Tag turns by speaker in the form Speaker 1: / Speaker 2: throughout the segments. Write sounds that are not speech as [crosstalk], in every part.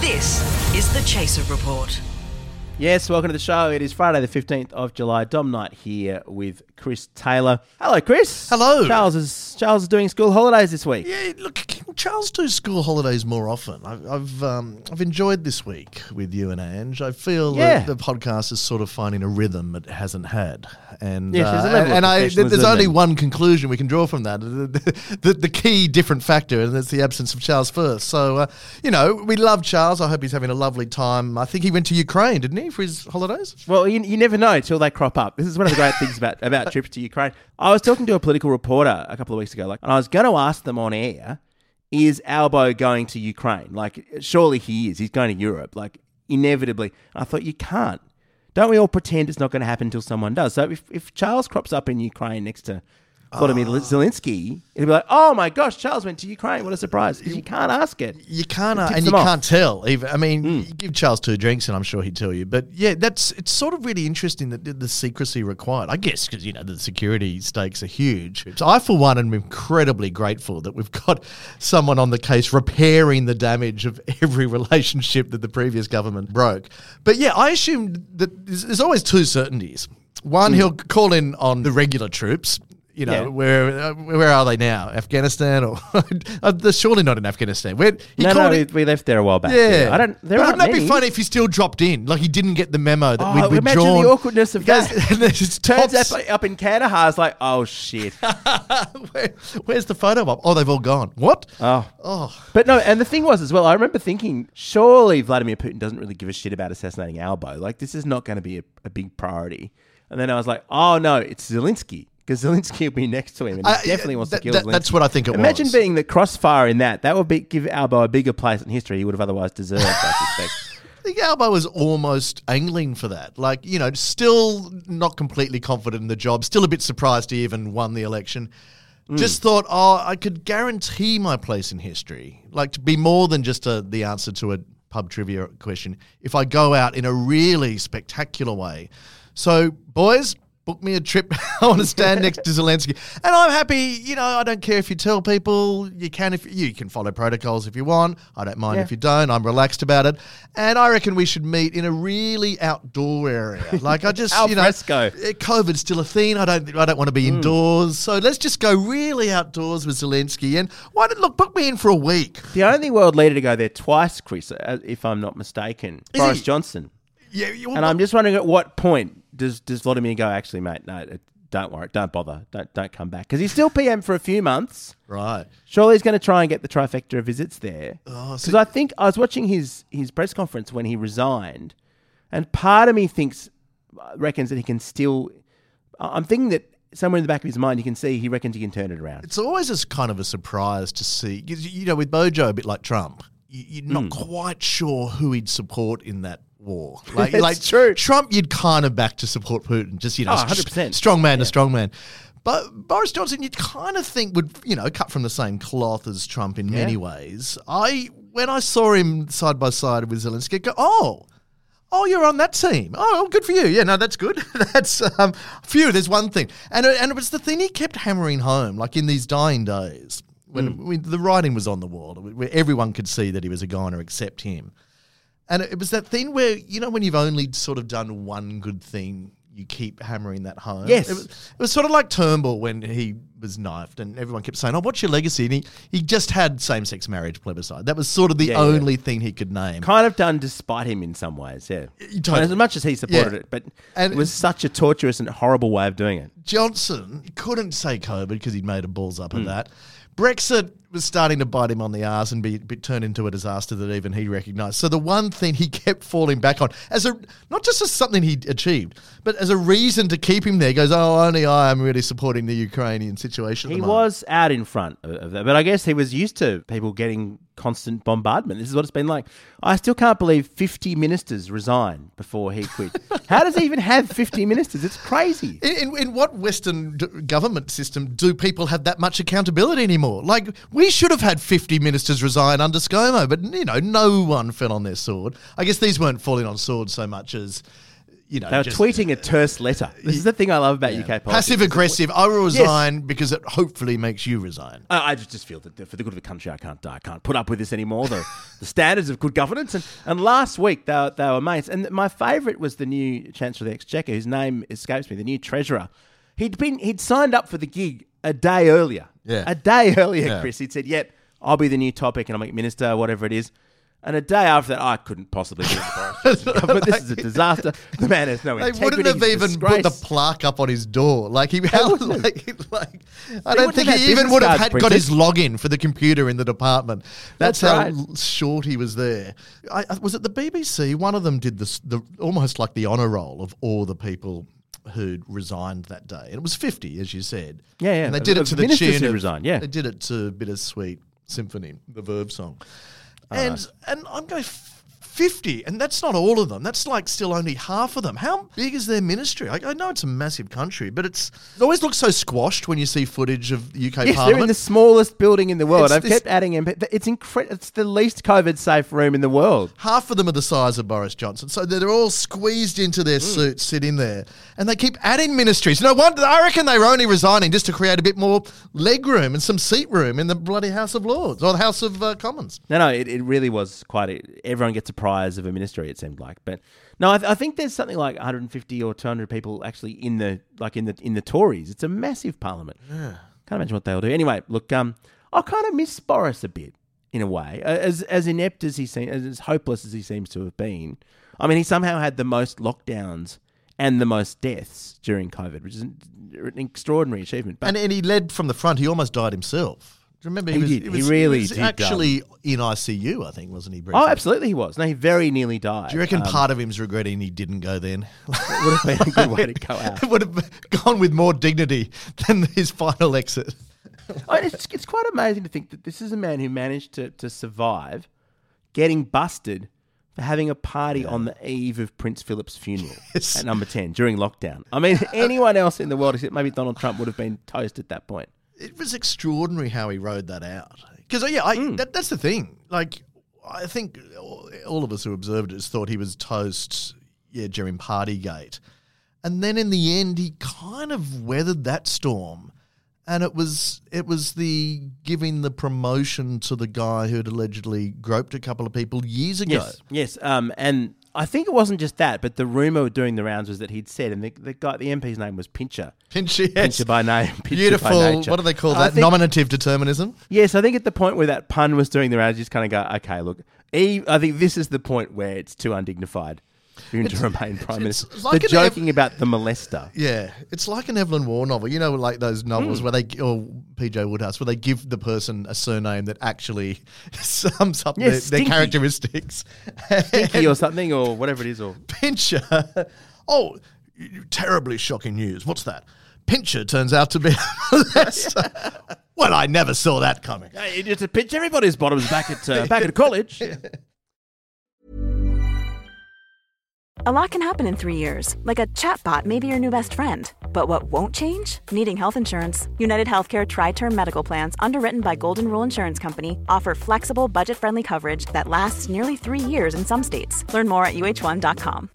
Speaker 1: This is the Chaser Report.
Speaker 2: Yes, welcome to the show. It is Friday, the 15th of July. Dom Knight here with Chris Taylor. Hello, Chris.
Speaker 3: Hello.
Speaker 2: Charles is Charles is doing school holidays this week.
Speaker 3: Yeah, look, Charles do school holidays more often? I've I've, um, I've enjoyed this week with you and Ange. I feel
Speaker 2: Yeah.
Speaker 3: that the podcast is sort of finding a rhythm it hasn't had, and
Speaker 2: a
Speaker 3: uh,
Speaker 2: level
Speaker 3: and I there's only
Speaker 2: and-
Speaker 3: one conclusion we can draw from that: [laughs] the, the, the key different factor, and that's the absence of Charles first. So uh, you know, we love Charles. I hope he's having a lovely time. I think he went to Ukraine, didn't he, for his holidays?
Speaker 2: Well, you, you never know until they crop up. This is one of the great things about, about [laughs] trips to Ukraine. I was talking to a political reporter a couple of weeks ago, like, and I was going to ask them on air, is Albo going to Ukraine? Like, surely he is. He's going to Europe, like, inevitably. And I thought, you can't. Don't we all pretend it's not going to happen until someone does? So if, if Charles crops up in Ukraine next to Vladimir Zelensky, it'd be like, oh my gosh, Charles went to Ukraine. What a surprise. you can't ask it.
Speaker 3: You can't,
Speaker 2: It
Speaker 3: uh, and you
Speaker 2: off.
Speaker 3: can't tell. Even I mean, you give Charles two drinks, and I'm sure he'd tell you. But yeah, that's it's sort of really interesting that the, secrecy required. I guess because you know the security stakes are huge. So I, for one, am incredibly grateful that we've got [laughs] someone on the case repairing the damage of [laughs] every relationship that the previous government broke. But yeah, I assume that there's, there's always two certainties. One, he'll call in on the regular troops. You know.
Speaker 2: Yeah.
Speaker 3: where uh, where are they now? Afghanistan or [laughs] uh, they're surely not in Afghanistan. Where he
Speaker 2: No, no, we, we left there a while back.
Speaker 3: yeah.
Speaker 2: I don't. There
Speaker 3: wouldn't that be funny if he still dropped in? Like he didn't get the memo that
Speaker 2: Oh,
Speaker 3: we'd
Speaker 2: imagine
Speaker 3: withdrawn.
Speaker 2: the awkwardness of [laughs]
Speaker 3: goes-
Speaker 2: that. [laughs]
Speaker 3: his
Speaker 2: Turns
Speaker 3: tops-
Speaker 2: up, up in Kandahar, it's like, oh shit.
Speaker 3: Where- where's the photo op? Oh, they've all gone. What?
Speaker 2: Oh.
Speaker 3: Oh.
Speaker 2: But no, and the thing was as well, I remember thinking, surely Vladimir Putin doesn't really give a shit about assassinating Albo. Like, this is not going to be a, a big priority. And then I was like, oh no, it's Zelensky. Because Zelensky will be next to him, and he
Speaker 3: I-
Speaker 2: definitely wants
Speaker 3: that-
Speaker 2: to kill
Speaker 3: that-
Speaker 2: Zelensky.
Speaker 3: that's what I think it was.
Speaker 2: Imagine
Speaker 3: was.
Speaker 2: being the crossfire in that. That would be give Albo a bigger place in history he would have otherwise deserved, I suspect. [laughs]
Speaker 3: I think Albo was almost angling for that. Like, you know, still not completely confident in the job, still a bit surprised he even won the election.
Speaker 2: Mm.
Speaker 3: Just thought, oh, I could guarantee my place in history. Like, to be more than just a, the answer to a pub trivia question if I go out in a really spectacular way. So, boys, book me a trip. [laughs] I want to stand next to Zelensky. And I'm happy, you know, I don't care if you tell people. You can if you can follow protocols if you want. I don't mind
Speaker 2: Yeah.
Speaker 3: if you don't. I'm relaxed about it. And I reckon we should meet in a really outdoor area. [laughs] Like I just, you know,
Speaker 2: fresco.
Speaker 3: eh, COVID's still a thing. I don't, I don't want to be indoors. So let's just go really outdoors with Zelensky. And why don't look book me in for a week?
Speaker 2: the only world leader to go there twice, Chris, uh, if I'm not mistaken,
Speaker 3: Is
Speaker 2: Boris
Speaker 3: he?
Speaker 2: Johnson.
Speaker 3: Yeah, you,
Speaker 2: And I'm just wondering at what point does does Vladimir go? Actually, mate, no, don't worry, don't bother, don't don't come back because he's still PM for a few months.
Speaker 3: right.
Speaker 2: Surely he's going to try and get the trifecta of visits there.
Speaker 3: Oh,
Speaker 2: Because I think I was watching his his press conference when he resigned, and part of me thinks reckons that he can still. I'm thinking that somewhere in the back of his mind, you can see he reckons he can turn it around.
Speaker 3: It's always a kind of a surprise to see, you know, with Bojo, a bit like Trump, you- you're not
Speaker 2: Hmm.
Speaker 3: quite sure who he'd support in that war. [laughs] Like,
Speaker 2: It's
Speaker 3: like
Speaker 2: true.
Speaker 3: Trump, you'd kind of back to support Putin, just you know,
Speaker 2: Oh, 100%.
Speaker 3: strong man to strong man. But Boris Johnson, you'd kind of think would you know cut from the same cloth as Trump in many ways. I when I saw him side by side with Zelensky, go oh. Oh, you're on that team. Oh, good for you. Yeah, no, that's good. [laughs] that's um, phew. There's one thing, and it, and it was the thing he kept hammering home, like in these dying days when, when the writing was on the wall, where everyone could see that he was a goner except him. And it was that thing where you know when you've only sort of done one good thing, you keep hammering that home.
Speaker 2: Yes.
Speaker 3: it was, it was sort of like Turnbull when he was knifed, and everyone kept saying, "Oh, what's your legacy?" And he, he just had same-sex marriage plebiscite. That was sort of the
Speaker 2: Yeah, yeah.
Speaker 3: only thing he could name.
Speaker 2: Kind of done despite him in some ways, yeah.
Speaker 3: totally.
Speaker 2: As much as he supported
Speaker 3: Yeah.
Speaker 2: it, but
Speaker 3: And-
Speaker 2: it was such a torturous and horrible way of doing it.
Speaker 3: Johnson couldn't say COVID because he'd made a balls
Speaker 2: Hmm.
Speaker 3: up of that. Brexit was starting to bite him on the arse and be, be turned into a disaster that even he recognised. So the one thing he [laughs] kept falling back on, as a not just as something he achieved, but as a reason to keep him there, goes, "Oh, only I am really supporting the Ukrainian situation." at
Speaker 2: He was out in front of- that, but I guess he was used to people getting constant bombardment. This is what it's been like. I still can't believe 50 ministers resigned before he quit. [laughs] How does he even have 50 ministers? It's crazy.
Speaker 3: In, in, in what Western d- government system do people have that much accountability anymore? Like, we should have had 50 ministers resign under ScoMo, but, you know, no one fell on their sword. I guess these weren't falling on swords so much as, you know,
Speaker 2: They were
Speaker 3: just
Speaker 2: tweeting a terse uh, letter. This is the thing I love about UK politics.
Speaker 3: passive aggressive. I will resign because it hopefully makes you resign.
Speaker 2: I I just, just feel that for the good of the country, I can't I can't put up with this anymore. The, [laughs] the standards of good governance. And, and last week they were, they were mates. And my favourite was the new Chancellor of the Exchequer, whose name escapes me, the new Treasurer. He'd been he'd signed up for the gig a day earlier.
Speaker 3: Yeah.
Speaker 2: a day [laughs] earlier,
Speaker 3: Yeah.
Speaker 2: Chris. He'd said, "Yep, I'll be the new top economic minister, whatever it is." And a day after that, I couldn't possibly be Boris [laughs] [laughs] This is a disaster. The man has no
Speaker 3: They
Speaker 2: integrity.
Speaker 3: wouldn't have
Speaker 2: he's a
Speaker 3: even put the plaque up on his door. Like he, how,
Speaker 2: wouldn't
Speaker 3: like, like, I don't
Speaker 2: wouldn't
Speaker 3: think
Speaker 2: have
Speaker 3: he even
Speaker 2: business
Speaker 3: would have
Speaker 2: cards
Speaker 3: had, got his login for the computer in the department. That's,
Speaker 2: That's
Speaker 3: how
Speaker 2: right.
Speaker 3: l- short he was there. I, I- was it the BBC? One of them did this, the almost like the honour roll of all the people who'd resigned that day, and it was fifty, as you said.
Speaker 2: Yeah, yeah.
Speaker 3: And they did
Speaker 2: Of
Speaker 3: it to the
Speaker 2: ministers
Speaker 3: tune of
Speaker 2: resigned, yeah.
Speaker 3: They did it to Bittersweet Symphony, the Verve song. And uh, and I'm going 50, and that's not all of them. That's like still only half of them. How big is their ministry? I, I know it's a massive country, but it's it always looks so squashed when you see footage of the UK
Speaker 2: Yes, they're in the smallest building in the world.
Speaker 3: It's
Speaker 2: I've kept adding MP. It's incredible. It's the least COVID safe room in the world.
Speaker 3: Half of them are the size of Boris Johnson, so they're all squeezed into their suits, sitting there, and they keep adding ministries. No wonder I reckon they were only resigning just to create a bit more leg room and some seat room in the bloody House of Lords or the House of uh, Commons.
Speaker 2: No, no, it, it really was quite. A, everyone gets a prize of a ministry. It seemed like, but no, I, th- I think there's something like 150 or 200 people actually in the like in the in the Tories. It's a massive parliament. Can't imagine what they'll do. Anyway, look, um, I kind of miss Boris a bit in a way, as as inept as he seems, as hopeless as he seems to have been. I mean, he somehow had the most lockdowns and the most deaths during COVID, which is an, an extraordinary achievement. But
Speaker 3: And, and he led from the front. He almost died himself. Remember?
Speaker 2: He
Speaker 3: was,
Speaker 2: did. He
Speaker 3: was-
Speaker 2: really
Speaker 3: was
Speaker 2: did,
Speaker 3: actually in ICU, I think, wasn't he? briefly?
Speaker 2: oh, absolutely, he was. No, he very nearly died.
Speaker 3: Do you reckon
Speaker 2: Um,
Speaker 3: part of him's regretting he didn't go then? [laughs] [laughs]
Speaker 2: would have been a good way to go [laughs] out?
Speaker 3: it would have gone with more dignity than his final exit.
Speaker 2: I- it's, it's quite amazing to think that this is a man who managed to, to survive getting busted for having a party on the eve of Prince Philip's funeral
Speaker 3: Yes.
Speaker 2: at number 10 during lockdown. I mean, anyone else in the world except maybe Donald Trump would have been toast at that point.
Speaker 3: It was extraordinary how he rode that out. Because yeah, I,
Speaker 2: Hmm.
Speaker 3: that, that's the thing. Like, I think all- all of us who observed it thought he was toast. Yeah, during Partygate, and then in the end, he kind of weathered that storm. And it was it was the giving the promotion to the guy who had allegedly groped a couple of people years ago.
Speaker 2: Yes, yes. Um, and I think it wasn't just that, but the rumor doing the rounds was that he'd said, and the, the guy, the MP's name was Pincher.
Speaker 3: Pincher, yes.
Speaker 2: Pincher by name, [laughs] Pincher by
Speaker 3: Beautiful.
Speaker 2: nature.
Speaker 3: What do they call that?
Speaker 2: think-
Speaker 3: Nominative determinism.
Speaker 2: Yes, I think at the point where that pun was doing the rounds, you just kind of go, okay, look, I think this is the point where it's too undignified him to remain prime minister.
Speaker 3: like
Speaker 2: the
Speaker 3: an
Speaker 2: joking about the molester.
Speaker 3: Yeah, it's like an Evelyn Waugh novel. You know, like those novels where they or PJ Wodehouse where they give the person a surname that actually [laughs] sums up
Speaker 2: Yeah,
Speaker 3: their, their characteristics.
Speaker 2: Stinky [laughs] or something, or whatever it is, or
Speaker 3: Pincher. [laughs] Oh, terribly shocking news. What's that? Pincher turns out to be. a molester. well, I never saw that coming.
Speaker 2: Hey, it's a pinch. Everybody's bottoms back at uh, back at college.
Speaker 4: A lot can happen in three years, like a chatbot may be your new best friend. But what won't change? Needing health insurance. United Healthcare Tri Term Medical Plans, underwritten by Golden Rule Insurance Company, offer flexible, budget friendly coverage that lasts nearly three years in some states. Learn more at uh1.com.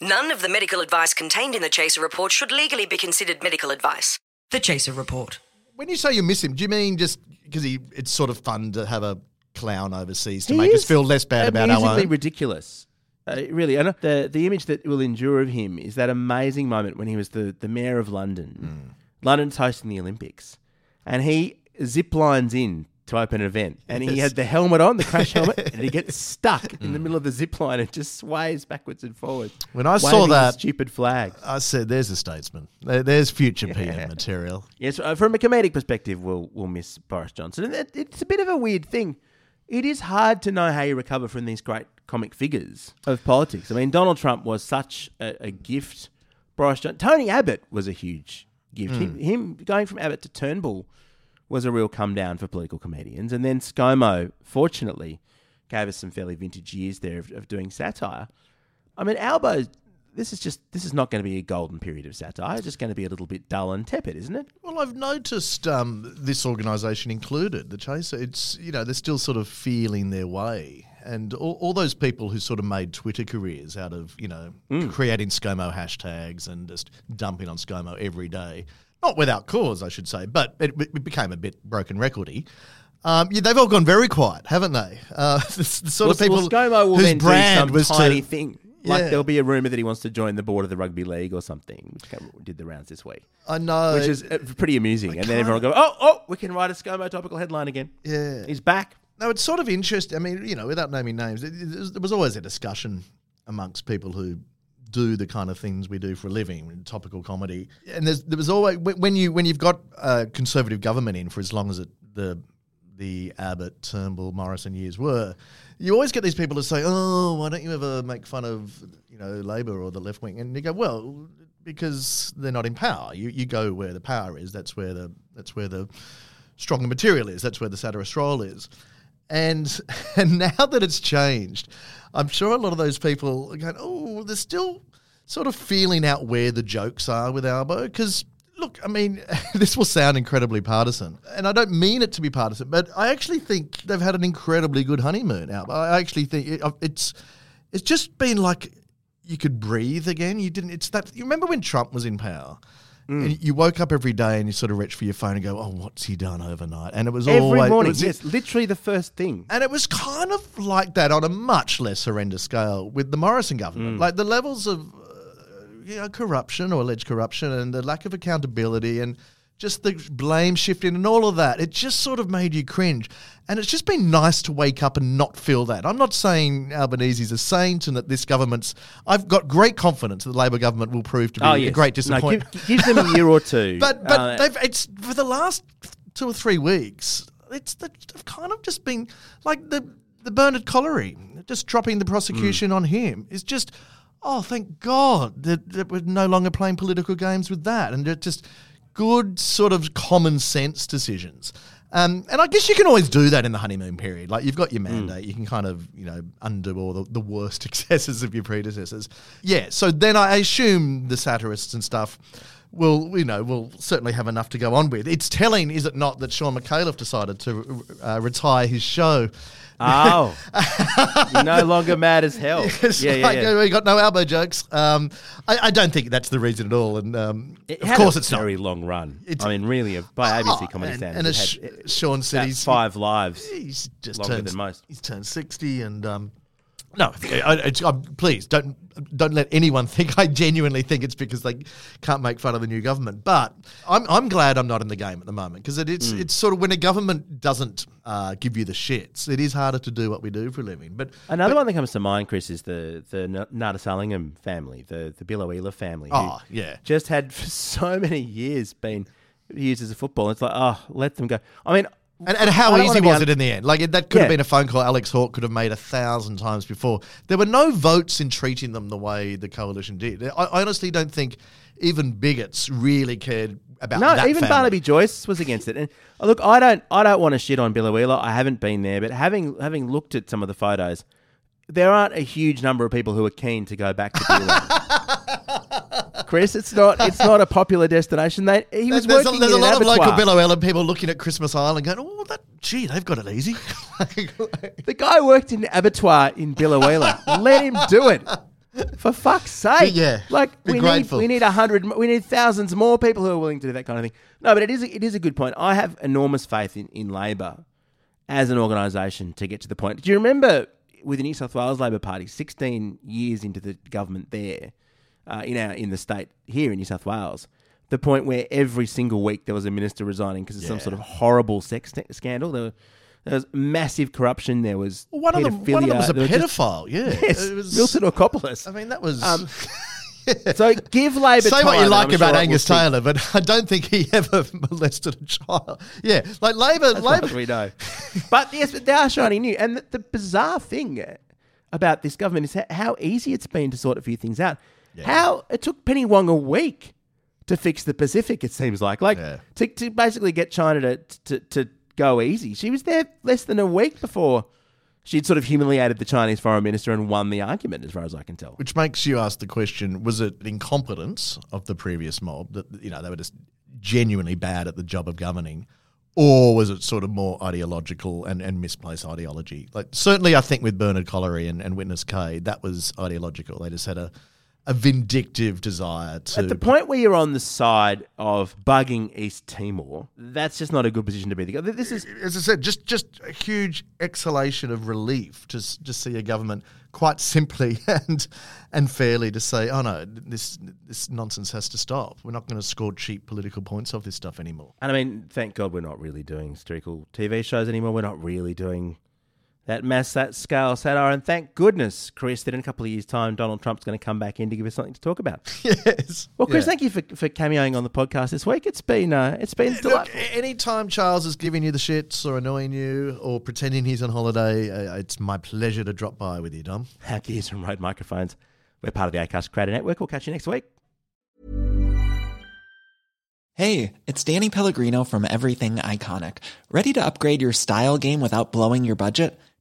Speaker 1: None of the medical advice contained in the Chaser report should legally be considered medical advice. The Chaser report.
Speaker 3: When you say you miss him, do you mean just because he? It's sort of fun to have a clown overseas to
Speaker 2: He
Speaker 3: make us feel less bad about our own.
Speaker 2: ridiculous. Uh, really, and the the image that will endure of him is that amazing moment when he was the, the mayor of London.
Speaker 3: Hmm.
Speaker 2: London's hosting the Olympics, and he zip lines in to open an event, and he had the helmet on, the crash helmet, and he gets [laughs] stuck in the middle of the zip line and just sways backwards and forwards.
Speaker 3: When I saw that-
Speaker 2: stupid flag.
Speaker 3: I said, "There's a statesman. There's future PM material."
Speaker 2: Yes, uh, from a comedic perspective, we'll we'll miss Boris Johnson, and it's a bit of a weird thing. It is hard to know how you recover from these great comic figures of politics. I mean, Donald Trump was such a, a gift. Boris Johnson, Tony Abbott was a huge gift. Him, hmm. him going from Abbott to Turnbull was a real come down for political comedians, and then ScoMo, fortunately, gave us some fairly vintage years there of, of doing satire. I mean, Albo, this is just this is not going to be a golden period of satire. It's just going to be a little bit dull and tepid, isn't it?
Speaker 3: Well, I've noticed um, this organisation included, the Chaser. It's you know they're still sort of feeling their way, and all, all those people who sort of made Twitter careers out of you know creating ScoMo hashtags and just dumping on ScoMo every day, not without cause, I should say, but it, it became a bit broken recordy. Um, yeah, they've all gone very quiet, haven't they? Uh, the, [laughs] the sort of people
Speaker 2: well, ScoMo will
Speaker 3: whose brand was
Speaker 2: tiny
Speaker 3: to,
Speaker 2: thing. Like
Speaker 3: Yeah.
Speaker 2: there'll be a rumor that he wants to join the board of the rugby league or something, which came- did the rounds this week,
Speaker 3: I know,
Speaker 2: which is uh, pretty amusing. And then everyone will go, "Oh, oh, we can write a ScoMo topical headline again."
Speaker 3: yeah.
Speaker 2: He's back.
Speaker 3: No, it's sort of interesting. I mean, you know, without naming names, it, it, there was always a discussion amongst people who do the kind of things we do for a living, topical comedy. And there's, there was always when when you when you've got a conservative government in for as long as it, the the Abbott, Turnbull, Morrison years were, you always get these people to say, "Oh, why don't you ever make fun of you know Labor or the left wing?" And you go, "Well, because they're not in power. You you go where the power is. That's where the that's where the stronger material is. That's where the satirist role is." And [laughs] and now that it's changed, I'm sure a lot of those people are going, oh, they're still sort of feeling out where the jokes are with Albo. Because, look, I mean, [laughs] this will sound incredibly partisan. And I don't mean it to be partisan, but I actually think they've had an incredibly good honeymoon, Albo. I actually think it, it's it's just been like you could breathe again. You didn't, it's that, you remember when Trump was in power? Mm. And you woke up every day and you sort of reach for your phone and go, "Oh, what's he done overnight?" And it was
Speaker 2: Every
Speaker 3: always
Speaker 2: morning,
Speaker 3: was-
Speaker 2: yes, literally the first thing.
Speaker 3: and it was kind of like that on a much less horrendous scale with the Morrison government. Mm. Like the levels of you know, corruption or alleged corruption and the lack of accountability and just the blame shifting and all of that. It just sort of made you cringe. And it's just been nice to wake up and not feel that. I'm not saying Albanese's a saint and that this government's. I've got great confidence that the Labor government will prove to be
Speaker 2: Oh,
Speaker 3: a
Speaker 2: yes.
Speaker 3: great
Speaker 2: No,
Speaker 3: disappointment.
Speaker 2: give, give them a year or [laughs] two.
Speaker 3: But but
Speaker 2: Uh,
Speaker 3: they've it's for the last two or three weeks. It's they've kind of just been like the the Bernard Collaery, just dropping the prosecution
Speaker 2: Mm.
Speaker 3: on him is just. Oh, thank God that, that we're no longer playing political games with that, and they're just good sort of common sense decisions. Um, and I guess you can always do that in the honeymoon period. Like you've got your mandate, you can kind of you know undo all the, the worst [laughs] excesses of your predecessors. Yeah. So then I assume the satirists and stuff will you know will certainly have enough to go on with. It's telling, is it not, that Shaun Micallef decided to uh, retire his show.
Speaker 2: Oh, [laughs] you're no longer mad as hell. [laughs]
Speaker 3: It's
Speaker 2: yeah, yeah,
Speaker 3: like,
Speaker 2: yeah.
Speaker 3: we got no Albo jokes. Um, I, I don't think that's the reason at all. And um,
Speaker 2: It
Speaker 3: of course,
Speaker 2: a
Speaker 3: it's not.
Speaker 2: very long run.
Speaker 3: It's-
Speaker 2: I mean, really, by ABC
Speaker 3: Oh,
Speaker 2: Comedy
Speaker 3: and,
Speaker 2: Standards,
Speaker 3: and
Speaker 2: had,
Speaker 3: Sh- Shaun said, he's
Speaker 2: five lives.
Speaker 3: He's just
Speaker 2: longer
Speaker 3: turned,
Speaker 2: than most.
Speaker 3: He's turned sixty, and um, no, I, I, I, please don't don't let anyone think I genuinely think it's because they can't make fun of the new government. But I'm I'm glad I'm not in the game at the moment because it, it's
Speaker 2: Mm.
Speaker 3: it's sort of when a government doesn't uh, give you the shits, it is harder to do what we do for a living. But
Speaker 2: Another one that comes to mind, Chris, is the the N- Nadesalingam family, the the Biloela family. who
Speaker 3: Oh, yeah.
Speaker 2: just had [laughs] for so many years been used as a football. It's like, oh, let them go. I mean,
Speaker 3: And, and how easy was
Speaker 2: un-
Speaker 3: it in the end? Like it, that could have been a phone call Alex Hawke could have made a thousand times before. There were no votes in treating them the way the coalition did. I, I honestly don't think even bigots really cared about
Speaker 2: No, even
Speaker 3: family.
Speaker 2: Barnaby Joyce was against it. And look, I don't, I don't want to shit on Biloela. I haven't been there, but having having looked at some of the photos, there aren't a huge number of people who are keen to go back to Biloela. [laughs] Chris, it's not, it's not a popular destination. They, he was
Speaker 3: There's, a,
Speaker 2: working
Speaker 3: there's a
Speaker 2: in an
Speaker 3: lot of local
Speaker 2: abattoir.
Speaker 3: Biloela people looking at Christmas Island going, "Oh, that gee, they've got it easy." [laughs]
Speaker 2: The guy worked in abattoir in Biloela. Let him do it. For fuck's sake.
Speaker 3: Yeah,
Speaker 2: Like we
Speaker 3: grateful.
Speaker 2: need we need a hundred we need thousands more people who are willing to do that kind of thing. No, but it is a, it is a good point. I have enormous faith in, in Labor as an organisation to get to the point. Do you remember with the New South Wales Labor Party, sixteen years into the government there, uh, in our in the state here in New South Wales, the point where every single week there was a minister resigning because of some
Speaker 3: Yeah.
Speaker 2: sort of horrible sex scandal. There, were, there was massive corruption. There was
Speaker 3: Well, one of them, one of them was a
Speaker 2: there was just-
Speaker 3: pedophile. yeah, [laughs]
Speaker 2: Yes,
Speaker 3: It was-
Speaker 2: Milton Orkopoulos.
Speaker 3: I mean, that was.
Speaker 2: Um, [laughs] [laughs] so give Labor
Speaker 3: Say
Speaker 2: time,
Speaker 3: what you like
Speaker 2: I'm
Speaker 3: about
Speaker 2: sure
Speaker 3: Angus
Speaker 2: stick.
Speaker 3: Taylor, but I don't think he ever [laughs] molested a child. Yeah, like Labor,
Speaker 2: As far
Speaker 3: Labor.
Speaker 2: we know. [laughs] but yes, but they are shiny new. And the, the bizarre thing eh, about this government is how easy it's been to sort a few things out. How it took Penny Wong a week to fix the Pacific. It seems like, like
Speaker 3: Yeah.
Speaker 2: to, to basically get China to, to to go easy. She was there less than a week before she'd sort of humiliated the Chinese foreign minister and won the argument, as far as I can tell.
Speaker 3: Which makes you ask the question: Was it incompetence of the previous mob that you know they were just genuinely bad at the job of governing, or was it sort of more ideological and, and misplaced ideology? Like certainly, I think with Bernard Collaery and, and Witness K, that was ideological. They just had a a vindictive desire to.
Speaker 2: At the point where you're on the side of bugging East Timor, that's just not a good position to be. This is
Speaker 3: as I said, just just a huge exhalation of relief to just see a government quite simply [laughs] and and fairly to say, oh no, this this nonsense has to stop. We're not going to score cheap political points off this stuff anymore.
Speaker 2: And I mean, thank God we're not really doing satirical TV shows anymore. We're not really doing that mass, that scale satire. And thank goodness, Chris, that in a couple of years' time, Donald Trump's going to come back in to give us something to talk about. [laughs]
Speaker 3: yes.
Speaker 2: Well, Chris,
Speaker 3: Yeah.
Speaker 2: thank you for, for cameoing on the podcast this week. It's been uh, it's been
Speaker 3: Look,
Speaker 2: delightful.
Speaker 3: a- anytime Charles is giving you the shits or annoying you or pretending he's on holiday, uh, it's my pleasure to drop by with you, Dom.
Speaker 2: Our gears and Rode microphones. We're part of the Acast Creator Network. We'll catch you next week.
Speaker 5: Hey, it's Danny Pellegrino from Everything Iconic. Ready to upgrade your style game without blowing your budget?